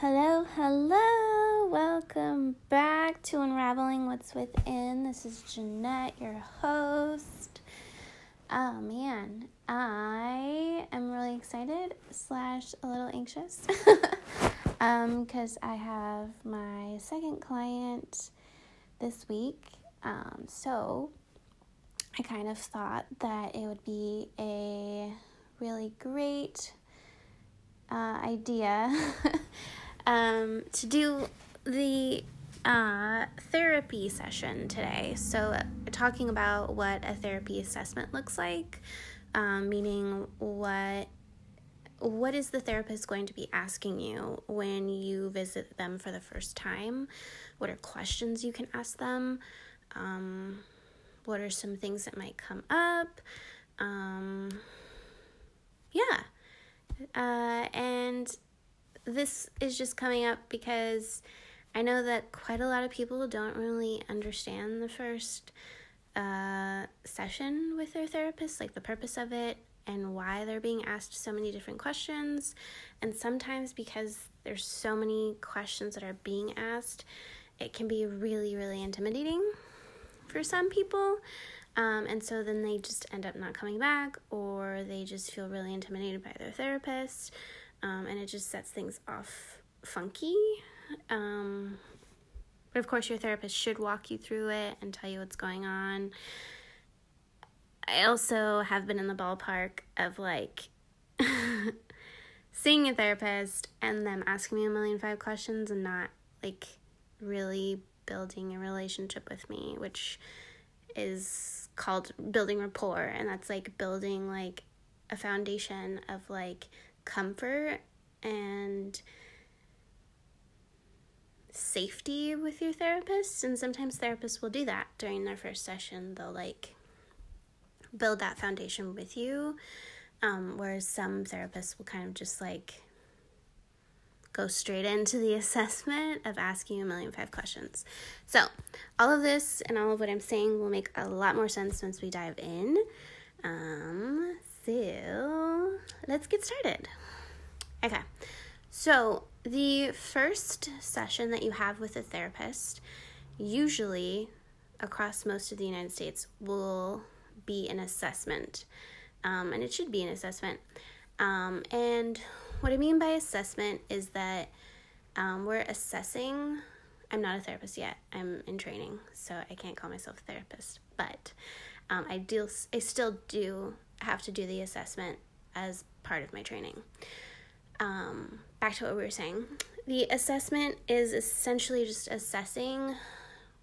Hello, hello. Welcome back to Unraveling What's Within. This is Jeanette, your host. Oh man, I am really excited slash a little anxious um because I have my second client this week. Um, so I kind of thought that it would be a really great uh, idea um, to do the uh, therapy session today. So, uh, talking about what a therapy assessment looks like, um, meaning what what is the therapist going to be asking you when you visit them for the first time? What are questions you can ask them? Um, what are some things that might come up? Um, yeah. Uh, and this is just coming up because I know that quite a lot of people don't really understand the first uh, session with their therapist, like the purpose of it and why they're being asked so many different questions. And sometimes because there's so many questions that are being asked, it can be really, really intimidating for some people. Um, and so then they just end up not coming back, or they just feel really intimidated by their therapist, um, and it just sets things off funky. Um, but of course, your therapist should walk you through it and tell you what's going on. I also have been in the ballpark of like seeing a therapist and them asking me a million five questions and not like really building a relationship with me, which is called building rapport and that's like building like a foundation of like comfort and safety with your therapist and sometimes therapists will do that during their first session they'll like build that foundation with you um, whereas some therapists will kind of just like go straight into the assessment of asking a million five questions. So, all of this and all of what I'm saying will make a lot more sense once we dive in. Um, so, let's get started. Okay, so the first session that you have with a therapist, usually across most of the United States, will be an assessment. Um, and it should be an assessment. Um, and what I mean by assessment is that um, we're assessing. I'm not a therapist yet. I'm in training, so I can't call myself a therapist. But um, I deal. I still do have to do the assessment as part of my training. Um, back to what we were saying. The assessment is essentially just assessing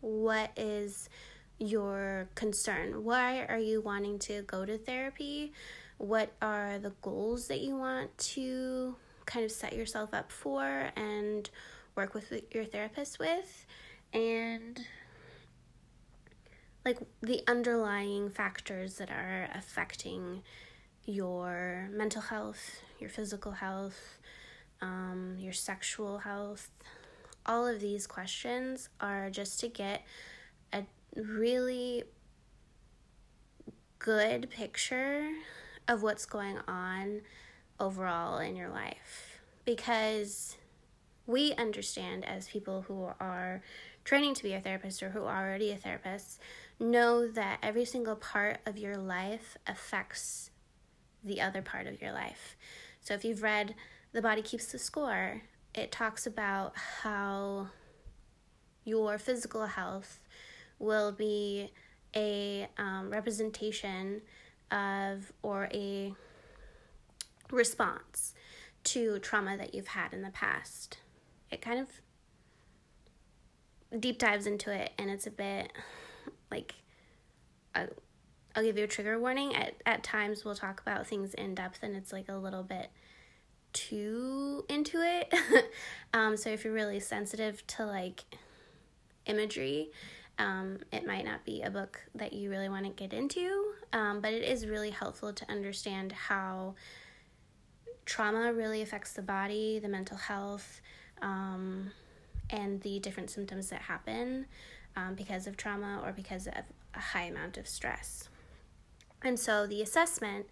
what is your concern. Why are you wanting to go to therapy? what are the goals that you want to kind of set yourself up for and work with your therapist with and like the underlying factors that are affecting your mental health, your physical health, um, your sexual health. All of these questions are just to get a really good picture of what's going on overall in your life because we understand as people who are training to be a therapist or who are already a therapist know that every single part of your life affects the other part of your life. So if you've read The Body Keeps the Score, it talks about how your physical health will be a um, representation of or a response to trauma that you've had in the past. It kind of deep dives into it and it's a bit like I'll, I'll give you a trigger warning. At at times we'll talk about things in depth and it's like a little bit too into it. Um so if you're really sensitive to like imagery um, it might not be a book that you really want to get into, um, but it is really helpful to understand how trauma really affects the body, the mental health, um, and the different symptoms that happen um, because of trauma or because of a high amount of stress. And so the assessment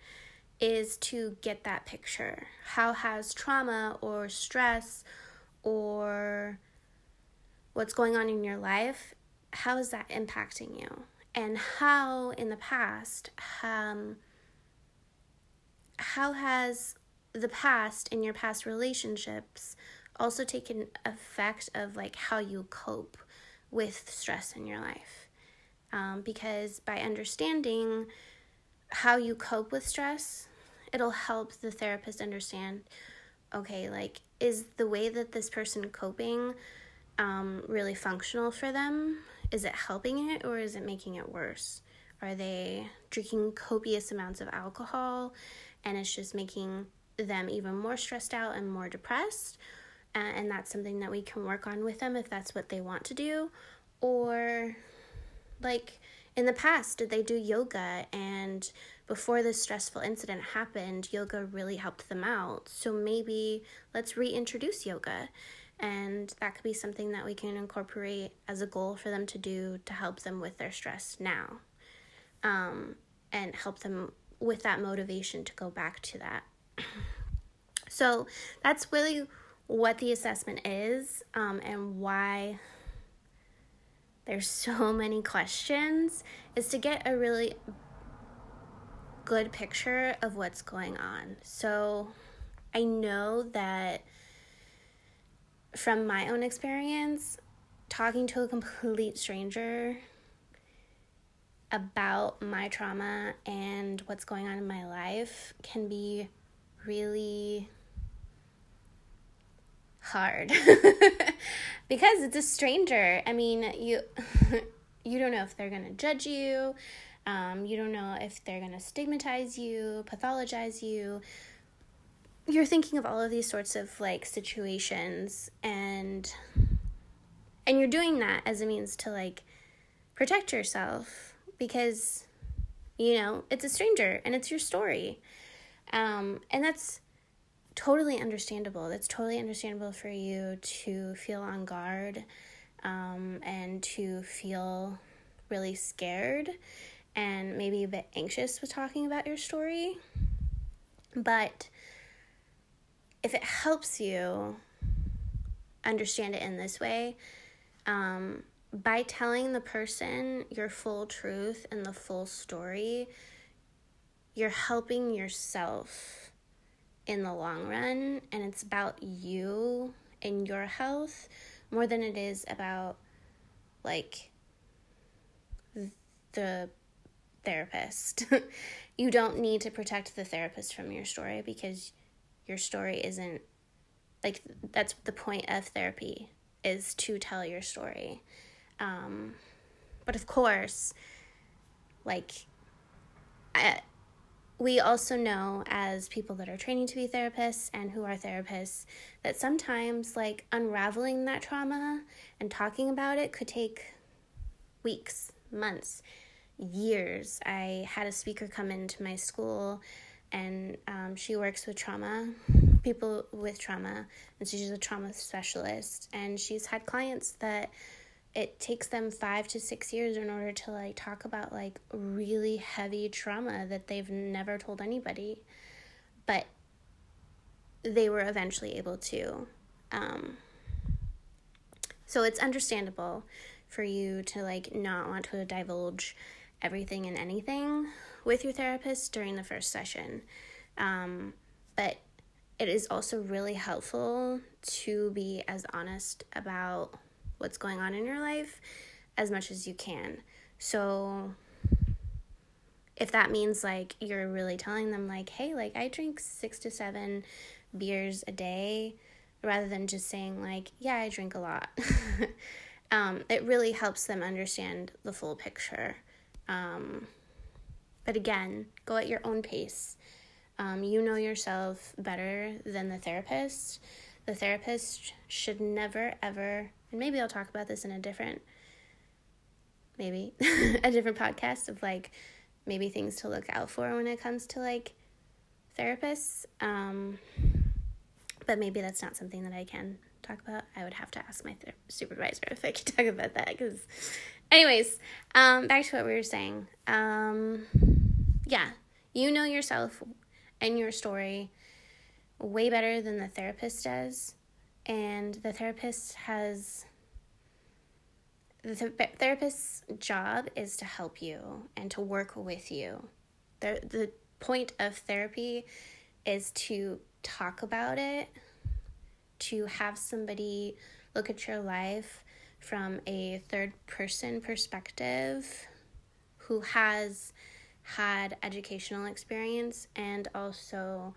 is to get that picture. How has trauma or stress or what's going on in your life, how is that impacting you? And how in the past, um, how has the past in your past relationships also taken effect of like how you cope with stress in your life? Um, because by understanding how you cope with stress, it'll help the therapist understand okay, like, is the way that this person coping um, really functional for them? Is it helping it or is it making it worse? Are they drinking copious amounts of alcohol and it's just making them even more stressed out and more depressed? And that's something that we can work on with them if that's what they want to do. Or, like, in the past, did they do yoga and before this stressful incident happened, yoga really helped them out. So maybe let's reintroduce yoga. And that could be something that we can incorporate as a goal for them to do to help them with their stress now. Um, and help them with that motivation to go back to that. so that's really what the assessment is um, and why there's so many questions is to get a really good picture of what's going on. So I know that from my own experience, talking to a complete stranger about my trauma and what's going on in my life can be really hard because it's a stranger. I mean, you you don't know if they're going to judge you. Um, you don't know if they're going to stigmatize you, pathologize you. You're thinking of all of these sorts of like situations and and you're doing that as a means to like protect yourself because you know, it's a stranger and it's your story. Um, and that's totally understandable. That's totally understandable for you to feel on guard um, and to feel really scared and maybe a bit anxious with talking about your story. But if it helps you understand it in this way, um, by telling the person your full truth and the full story, you're helping yourself in the long run, and it's about you and your health more than it is about like the therapist. you don't need to protect the therapist from your story because your story isn't like that's the point of therapy is to tell your story. Um, but of course, like I, we also know as people that are training to be therapists and who are therapists that sometimes like unraveling that trauma and talking about it could take weeks, months, years. I had a speaker come into my school and um, she works with trauma, people with trauma, and she's a trauma specialist. And she's had clients that it takes them five to six years in order to like talk about like really heavy trauma that they've never told anybody, but they were eventually able to. Um, so it's understandable for you to like not want to divulge everything and anything with your therapist during the first session. Um, but it is also really helpful to be as honest about what's going on in your life as much as you can. So if that means like you're really telling them like, "Hey, like I drink 6 to 7 beers a day," rather than just saying like, "Yeah, I drink a lot." um, it really helps them understand the full picture. Um, but again, go at your own pace. Um, you know yourself better than the therapist. The therapist should never, ever, and maybe I'll talk about this in a different, maybe a different podcast of like maybe things to look out for when it comes to like therapists. Um, but maybe that's not something that I can talk about. I would have to ask my th- supervisor if I could talk about that because Anyways, um, back to what we were saying. Um, yeah, you know yourself and your story way better than the therapist does. And the therapist has the th- therapist's job is to help you and to work with you. The the point of therapy is to talk about it, to have somebody look at your life from a third person perspective who has had educational experience and also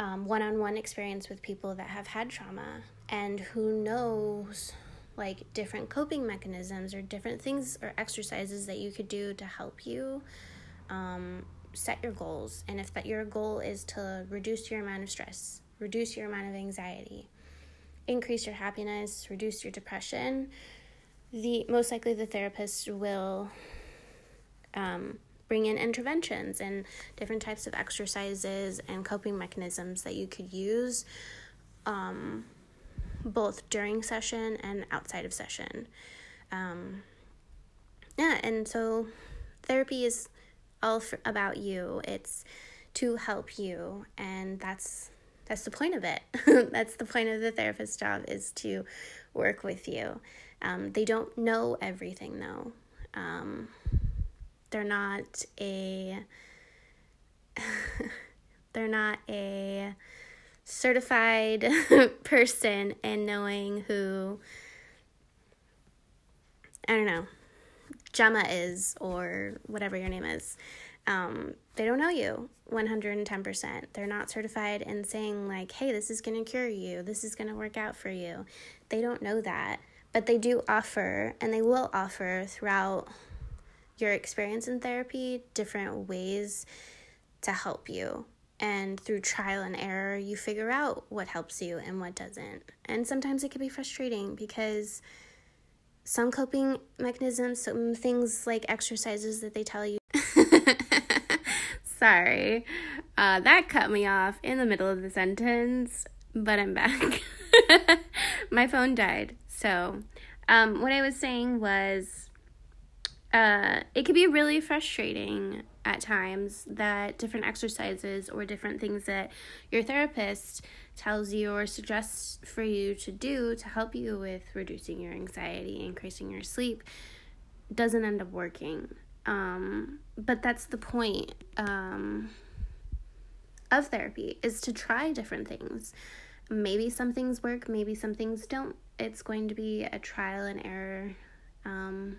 one on one experience with people that have had trauma and who knows like different coping mechanisms or different things or exercises that you could do to help you um, set your goals. And if that your goal is to reduce your amount of stress, reduce your amount of anxiety, increase your happiness, reduce your depression, the most likely the therapist will um, bring in interventions and different types of exercises and coping mechanisms that you could use um, both during session and outside of session. Um, yeah, and so therapy is all for, about you. It's to help you, and that's that's the point of it. that's the point of the therapist's job is to work with you. Um, they don't know everything though. Um, they're not a they're not a certified person in knowing who I don't know Gemma is or whatever your name is. Um, they don't know you 110%. They're not certified in saying, like, hey, this is going to cure you, this is going to work out for you. They don't know that. But they do offer, and they will offer throughout your experience in therapy different ways to help you. And through trial and error, you figure out what helps you and what doesn't. And sometimes it can be frustrating because some coping mechanisms, some things like exercises that they tell you. Sorry, uh, that cut me off in the middle of the sentence, but I'm back. My phone died. So, um, what I was saying was uh, it can be really frustrating at times that different exercises or different things that your therapist tells you or suggests for you to do to help you with reducing your anxiety, increasing your sleep, doesn't end up working. Um, but that's the point um, of therapy is to try different things. Maybe some things work, maybe some things don't. It's going to be a trial and error um,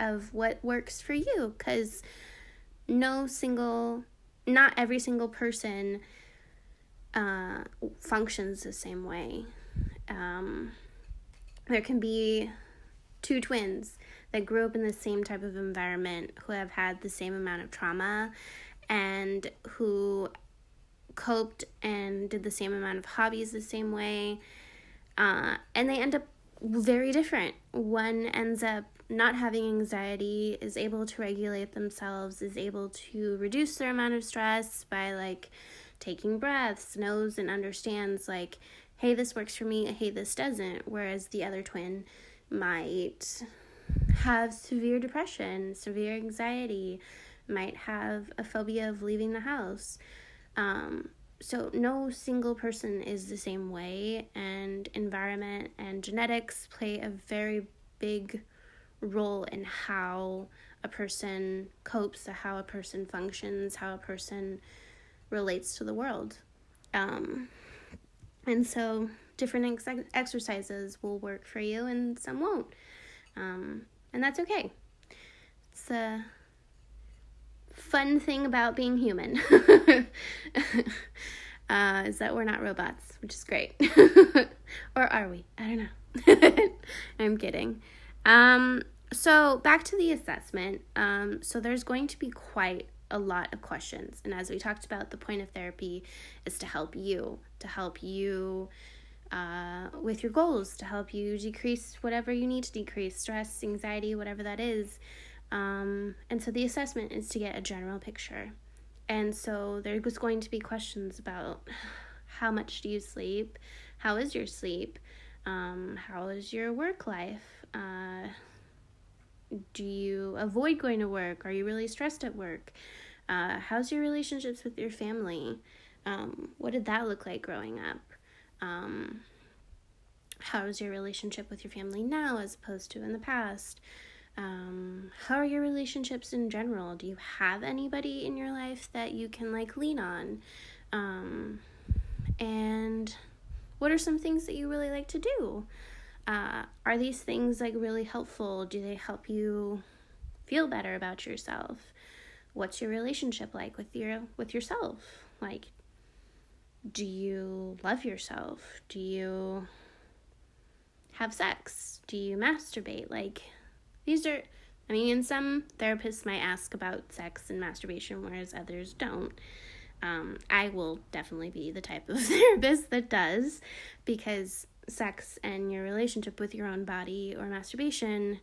of what works for you because no single, not every single person uh, functions the same way. Um, there can be two twins that grew up in the same type of environment who have had the same amount of trauma and who coped and did the same amount of hobbies the same way. Uh, and they end up very different. One ends up not having anxiety, is able to regulate themselves, is able to reduce their amount of stress by like taking breaths, knows and understands like, hey, this works for me, hey, this doesn't. Whereas the other twin might have severe depression, severe anxiety, might have a phobia of leaving the house. Um, so no single person is the same way and environment and genetics play a very big role in how a person copes, how a person functions, how a person relates to the world. Um, and so different ex- exercises will work for you and some won't. Um, and that's okay. It's a fun thing about being human uh, is that we're not robots, which is great. or are we? I don't know. I'm kidding. Um, so back to the assessment. Um, so there's going to be quite a lot of questions. And as we talked about, the point of therapy is to help you, to help you uh, with your goals, to help you decrease whatever you need to decrease stress, anxiety, whatever that is. Um, and so the assessment is to get a general picture. And so there's going to be questions about how much do you sleep? How is your sleep? Um, how is your work life? Uh, do you avoid going to work? Are you really stressed at work? Uh, how's your relationships with your family? Um, what did that look like growing up? Um, how's your relationship with your family now as opposed to in the past? Um, how are your relationships in general? Do you have anybody in your life that you can like lean on? Um, and what are some things that you really like to do? Uh, are these things like really helpful? Do they help you feel better about yourself? What's your relationship like with your with yourself? Like do you love yourself? Do you have sex? Do you masturbate? Like these are I mean, some therapists might ask about sex and masturbation, whereas others don't. Um, I will definitely be the type of therapist that does because sex and your relationship with your own body or masturbation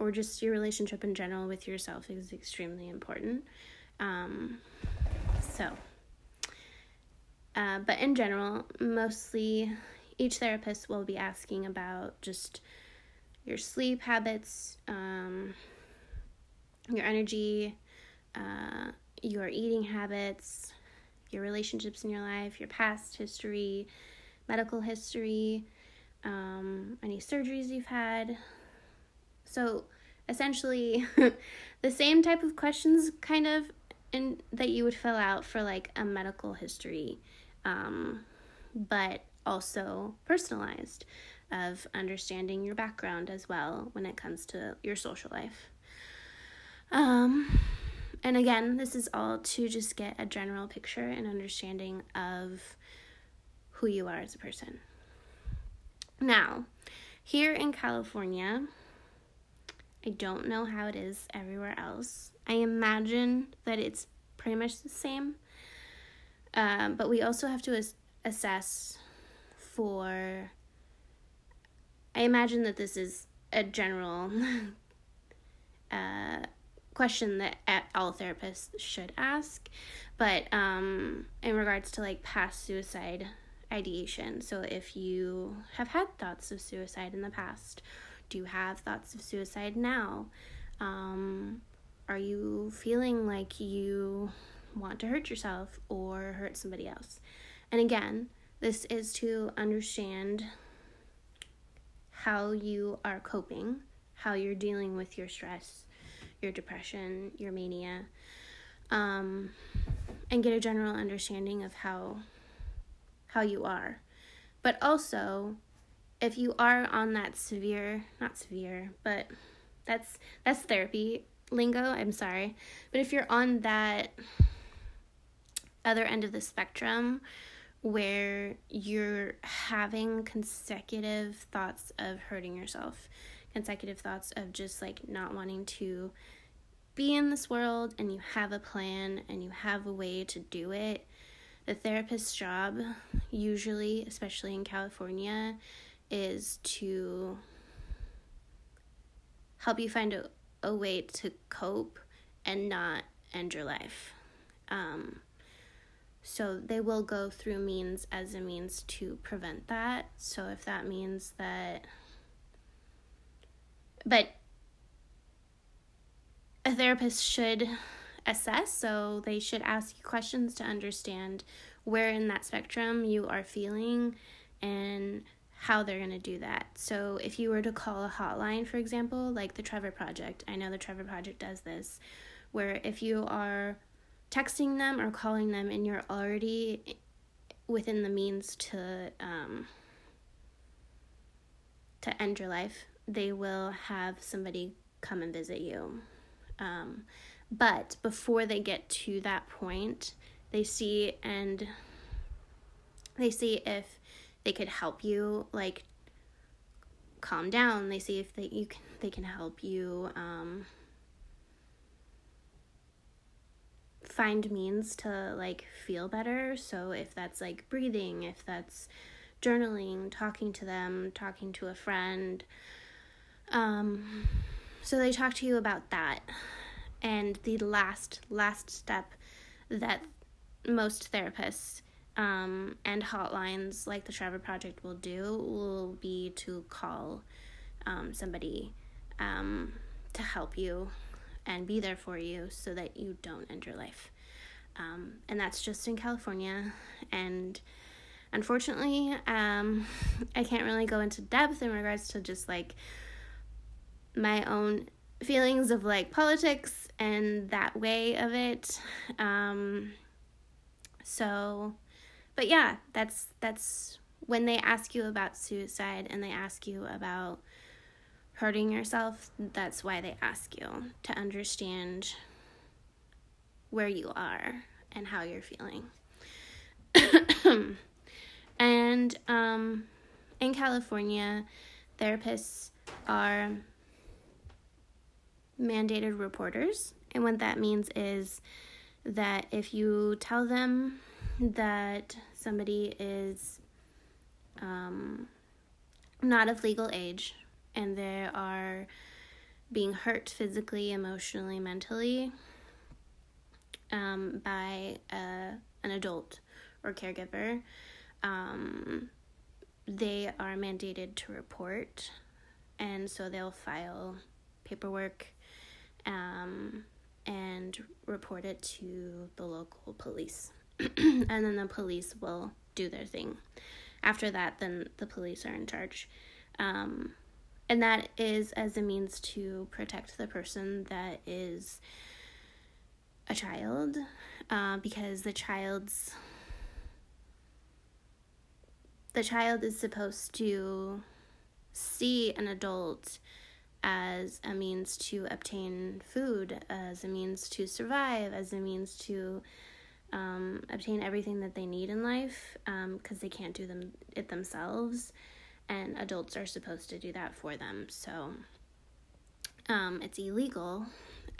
or just your relationship in general with yourself is extremely important. Um, so, uh, but in general, mostly each therapist will be asking about just your sleep habits, um, your energy, uh, your eating habits, your relationships in your life, your past history, medical history, um, any surgeries you've had. So essentially, the same type of questions, kind of, in that you would fill out for like a medical history, um, but also personalized of understanding your background as well when it comes to your social life. Um, and again, this is all to just get a general picture and understanding of who you are as a person. Now, here in California, I don't know how it is everywhere else. I imagine that it's pretty much the same. Um, but we also have to as- assess for. I imagine that this is a general uh, question that all therapists should ask, but um, in regards to like past suicide ideation. So if you have had thoughts of suicide in the past, do you have thoughts of suicide now? Um, are you feeling like you want to hurt yourself or hurt somebody else? And again, this is to understand how you are coping, how you're dealing with your stress, your depression, your mania, um, and get a general understanding of how how you are. But also, if you are on that severe, not severe, but that's that's therapy lingo, I'm sorry. But if you're on that other end of the spectrum where you're having consecutive thoughts of hurting yourself, consecutive thoughts of just like not wanting to be in this world and you have a plan and you have a way to do it the therapist's job, usually, especially in California, is to help you find a, a way to cope and not end your life. Um, so they will go through means as a means to prevent that. So if that means that, but a therapist should assess. So they should ask you questions to understand where in that spectrum you are feeling and how they're going to do that. So if you were to call a hotline, for example, like the Trevor Project, I know the Trevor Project does this, where if you are texting them or calling them and you're already within the means to um, to end your life, they will have somebody come and visit you. Um, but before they get to that point, they see and they see if they could help you like calm down. They see if they you can they can help you um, find means to like feel better. So if that's like breathing, if that's journaling, talking to them, talking to a friend. Um, so they talk to you about that. And the last, last step that most therapists um, and hotlines like the Trevor Project will do will be to call um, somebody um, to help you and be there for you so that you don't end your life. Um, and that's just in California. And unfortunately, um, I can't really go into depth in regards to just like my own feelings of like politics and that way of it. Um, so, but yeah, that's that's when they ask you about suicide and they ask you about hurting yourself, that's why they ask you to understand where you are and how you're feeling. and um, in California, therapists are mandated reporters. And what that means is that if you tell them that somebody is um, not of legal age and they are being hurt physically, emotionally, mentally um, by a, an adult or caregiver, um, they are mandated to report. And so they'll file paperwork um, and report it to the local police. and then the police will do their thing. After that, then the police are in charge. Um, and that is as a means to protect the person that is a child, uh, because the child's the child is supposed to see an adult as a means to obtain food, as a means to survive, as a means to um, obtain everything that they need in life because um, they can't do them it themselves, and adults are supposed to do that for them. So um, it's illegal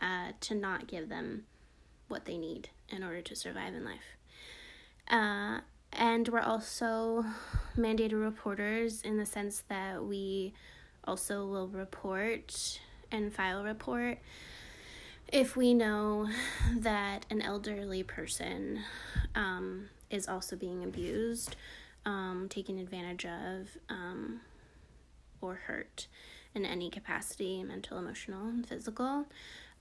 uh, to not give them what they need in order to survive in life. Uh, and we're also mandated reporters in the sense that we also will report and file report if we know that an elderly person um, is also being abused, um, taken advantage of, um, or hurt in any capacity mental, emotional, and physical.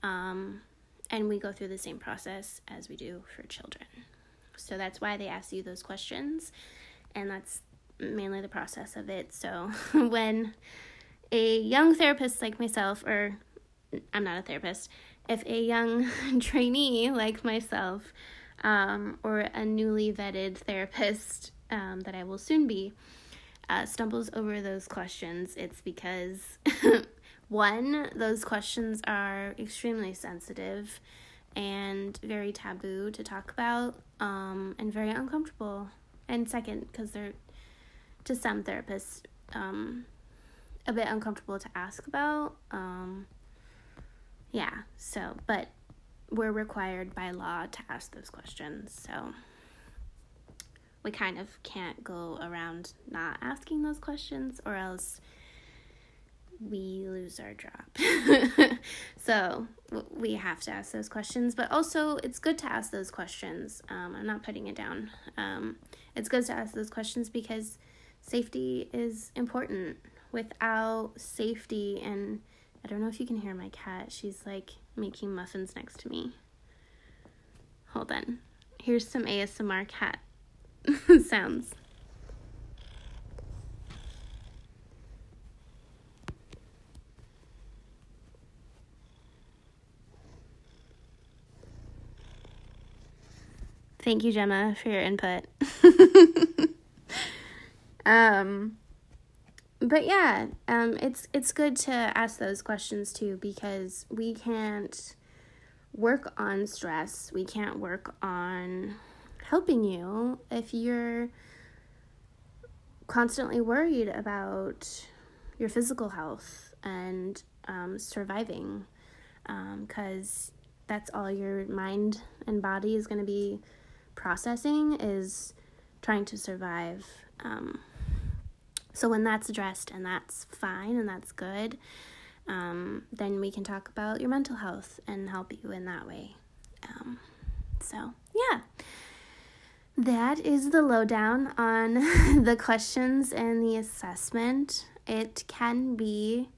Um, and we go through the same process as we do for children. So that's why they ask you those questions, and that's mainly the process of it. So when a young therapist like myself, or I'm not a therapist, if a young trainee like myself, um, or a newly vetted therapist um, that I will soon be, uh, stumbles over those questions, it's because one, those questions are extremely sensitive and very taboo to talk about, um, and very uncomfortable. And second, because they're to some therapists um, a bit uncomfortable to ask about. Um, yeah, so, but we're required by law to ask those questions, so we kind of can't go around not asking those questions or else we lose our job. so we have to ask those questions, but also it's good to ask those questions. Um, I'm not putting it down. Um, it's good to ask those questions because safety is important. Without safety, and I don't know if you can hear my cat, she's like making muffins next to me. Hold on. Here's some ASMR cat sounds. Thank you, Gemma, for your input. um, but yeah, um, it's it's good to ask those questions too because we can't work on stress. We can't work on helping you if you're constantly worried about your physical health and um, surviving because um, that's all your mind and body is going to be processing is trying to survive. Um, so when that's addressed and that's fine and that's good, um, then we can talk about your mental health and help you in that way. Um, so yeah, that is the lowdown on the questions and the assessment. It can be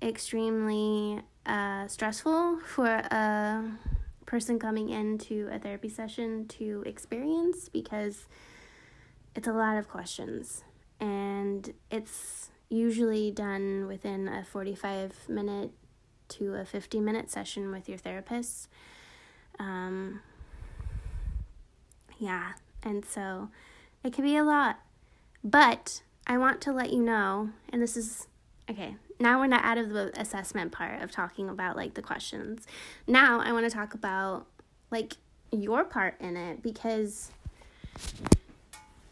extremely uh, stressful for a person coming into a therapy session to experience because it's a lot of questions and it's usually done within a 45 minute to a 50 minute session with your therapist. Um, yeah, and so it can be a lot. But I want to let you know, and this is okay, now we're not out of the assessment part of talking about like the questions. Now I want to talk about like your part in it because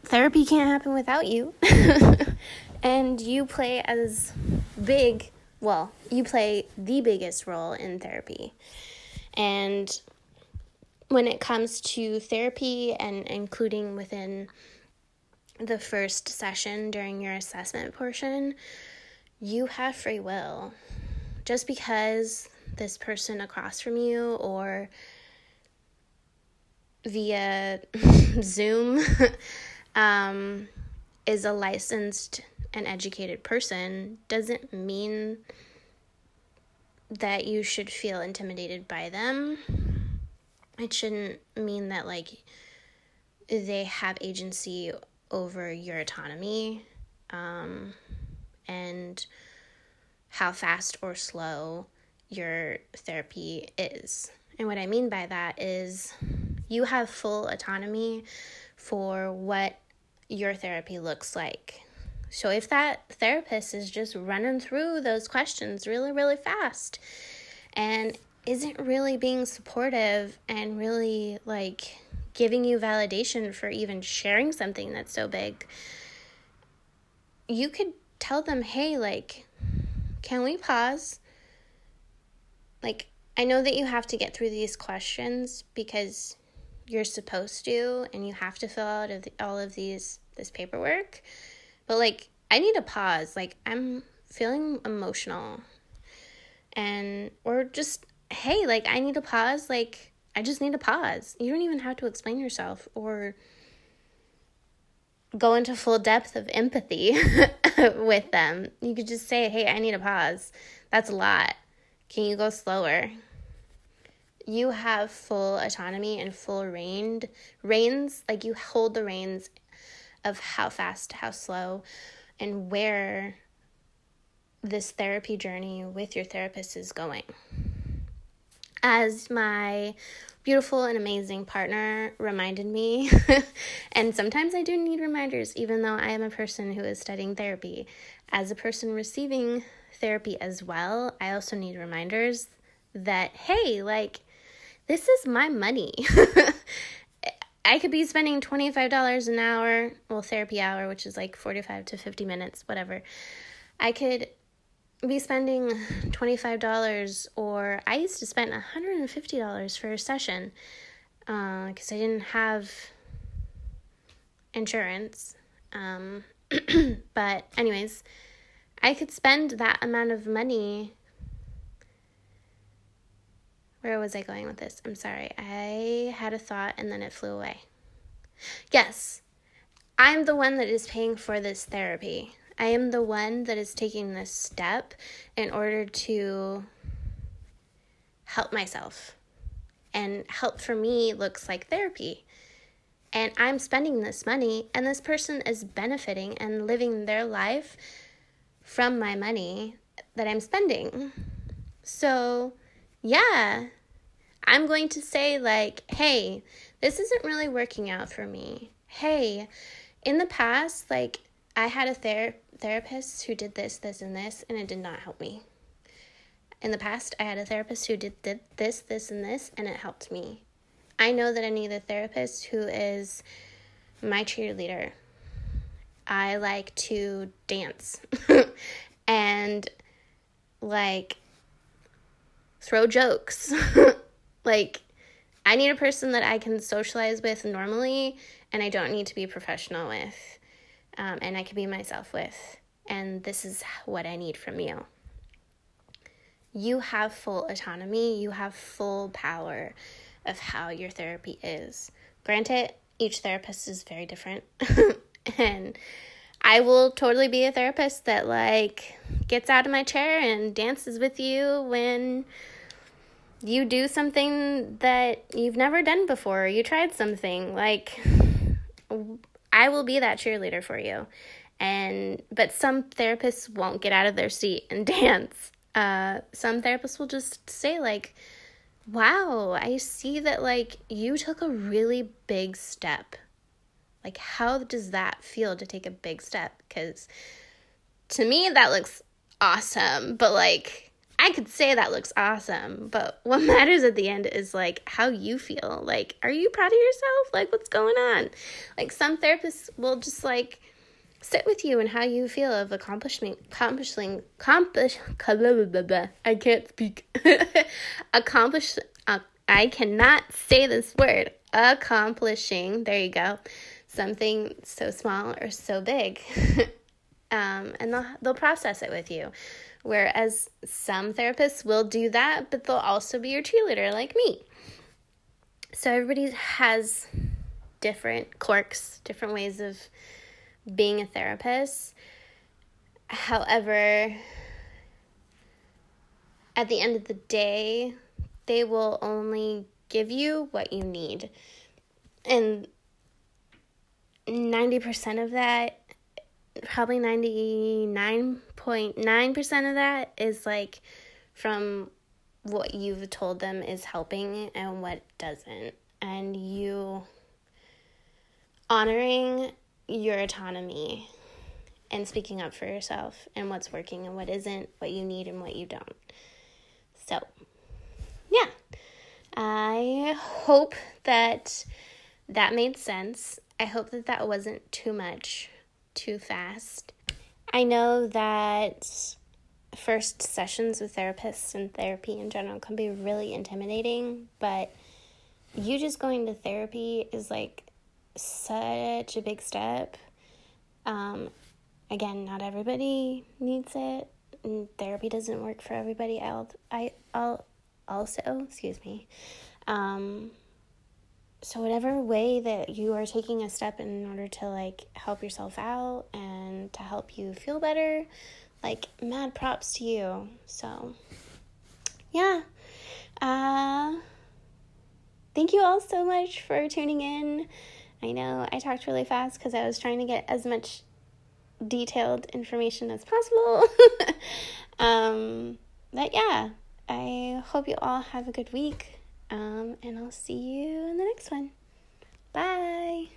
therapy can't happen without you. and you play as big, well, you play the biggest role in therapy. And when it comes to therapy and including within the first session during your assessment portion, you have free will. Just because this person across from you or via Zoom um, is a licensed and educated person doesn't mean that you should feel intimidated by them. It shouldn't mean that, like, they have agency over your autonomy um, and how fast or slow your therapy is. And what I mean by that is you have full autonomy for what your therapy looks like. So if that therapist is just running through those questions really, really fast and isn't really being supportive and really like giving you validation for even sharing something that's so big, you could tell them, hey, like, can we pause? Like, I know that you have to get through these questions because you're supposed to and you have to fill out of the, all of these this paperwork. But like i need a pause. Like i'm feeling emotional. And or just hey like i need a pause like i just need a pause. You don't even have to explain yourself or go into full depth of empathy with them. You could just say hey i need a pause. That's a lot. Can you go slower? You have full autonomy and full rein reins like you hold the reins of how fast how slow and where this therapy journey with your therapist is going as my beautiful and amazing partner reminded me and sometimes i do need reminders even though i am a person who is studying therapy as a person receiving therapy as well i also need reminders that hey like this is my money. I could be spending $25 an hour, well, therapy hour, which is like 45 to 50 minutes, whatever. I could be spending $25 or I used to spend $150 for a session because uh, I didn't have insurance. Um, but, anyways, I could spend that amount of money where was I going with this? I'm sorry. I had a thought and then it flew away. Yes, I'm the one that is paying for this therapy. I am the one that is taking this step in order to help myself. And help for me looks like therapy. And I'm spending this money, and this person is benefiting and living their life from my money that I'm spending. So, yeah, I'm going to say, like, hey, this isn't really working out for me. Hey, in the past, like, I had a ther- therapist who did this, this, and this, and it did not help me. In the past, I had a therapist who did, did this, this, and this, and it helped me. I know that I need a therapist who is my cheerleader. I like to dance and like throw jokes. like, I need a person that I can socialize with normally and I don't need to be professional with. Um, and I can be myself with. And this is what I need from you. You have full autonomy, you have full power of how your therapy is. Granted, each therapist is very different. and I will totally be a therapist that like gets out of my chair and dances with you when you do something that you've never done before. You tried something like I will be that cheerleader for you. And but some therapists won't get out of their seat and dance. Uh, some therapists will just say like, "Wow, I see that like you took a really big step. Like how does that feel to take a big step? Cuz to me that looks awesome, but like I could say that looks awesome, but what matters at the end is like how you feel. Like, are you proud of yourself? Like, what's going on? Like, some therapists will just like sit with you and how you feel of accomplishment, accomplishing, accomplish. I can't speak. accomplish. Uh, I cannot say this word. Accomplishing. There you go. Something so small or so big. um, and they'll they'll process it with you. Whereas some therapists will do that, but they'll also be your cheerleader, like me. So everybody has different quirks, different ways of being a therapist. However, at the end of the day, they will only give you what you need. And 90% of that probably 99.9% of that is like from what you've told them is helping and what doesn't. And you honoring your autonomy and speaking up for yourself and what's working and what isn't, what you need and what you don't. So, yeah. I hope that that made sense. I hope that that wasn't too much too fast. I know that first sessions with therapists and therapy in general can be really intimidating, but you just going to therapy is like such a big step. Um, again, not everybody needs it. And therapy doesn't work for everybody. I'll, I, I'll also, excuse me. Um, so whatever way that you are taking a step in order to like help yourself out and to help you feel better like mad props to you. So yeah. Uh thank you all so much for tuning in. I know i talked really fast because i was trying to get as much detailed information as possible. Um but yeah i hope you all have a good week um, and I'll see you in the next one. Bye.